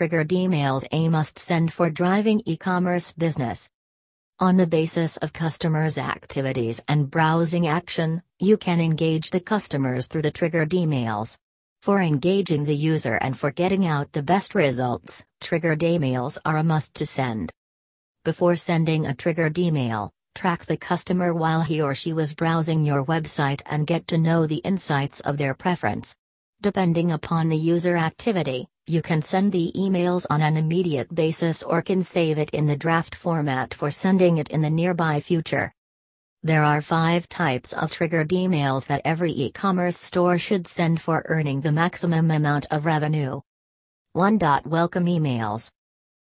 triggered emails a must send for driving e commerce business. On the basis of customers' activities and browsing action, you can engage the customers through the triggered emails. For engaging the user and for getting out the best results, triggered emails are a must to send. Before sending a triggered email, track the customer while he or she was browsing your website and get to know the insights of their preference. Depending upon the user activity, you can send the emails on an immediate basis or can save it in the draft format for sending it in the nearby future. There are five types of triggered emails that every e commerce store should send for earning the maximum amount of revenue. 1. Welcome emails.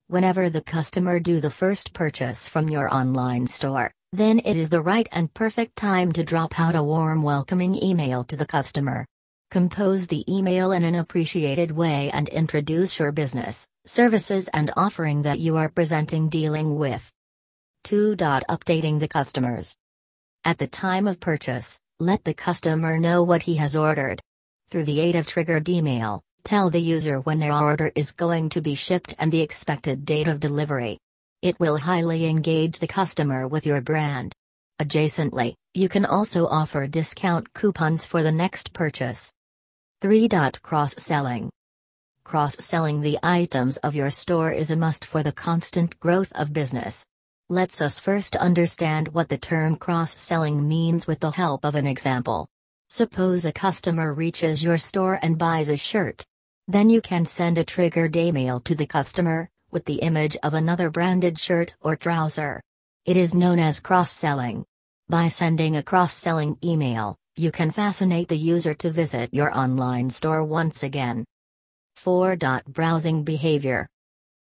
Whenever the customer do the first purchase from your online store, then it is the right and perfect time to drop out a warm welcoming email to the customer. Compose the email in an appreciated way and introduce your business, services, and offering that you are presenting dealing with. 2. Updating the customers. At the time of purchase, let the customer know what he has ordered. Through the aid of triggered email, tell the user when their order is going to be shipped and the expected date of delivery. It will highly engage the customer with your brand. Adjacently, you can also offer discount coupons for the next purchase. 3. Cross selling. Cross selling the items of your store is a must for the constant growth of business. Let's us first understand what the term cross selling means with the help of an example. Suppose a customer reaches your store and buys a shirt. Then you can send a triggered email to the customer, with the image of another branded shirt or trouser. It is known as cross selling. By sending a cross selling email, you can fascinate the user to visit your online store once again. 4. Browsing behavior.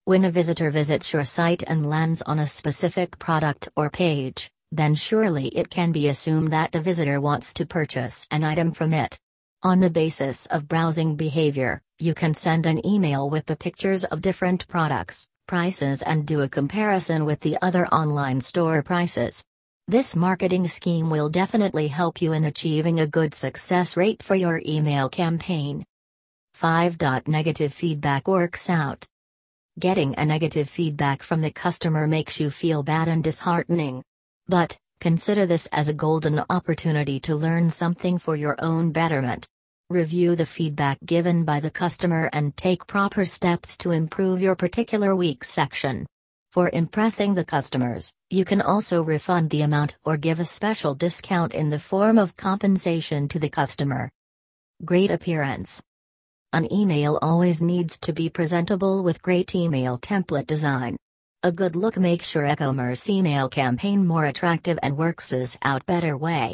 When a visitor visits your site and lands on a specific product or page, then surely it can be assumed that the visitor wants to purchase an item from it. On the basis of browsing behavior, you can send an email with the pictures of different products, prices, and do a comparison with the other online store prices. This marketing scheme will definitely help you in achieving a good success rate for your email campaign. 5. Negative feedback works out. Getting a negative feedback from the customer makes you feel bad and disheartening. But, consider this as a golden opportunity to learn something for your own betterment. Review the feedback given by the customer and take proper steps to improve your particular weak section. For impressing the customers, you can also refund the amount or give a special discount in the form of compensation to the customer. Great appearance. An email always needs to be presentable with great email template design. A good look makes your e-commerce email campaign more attractive and works out better way.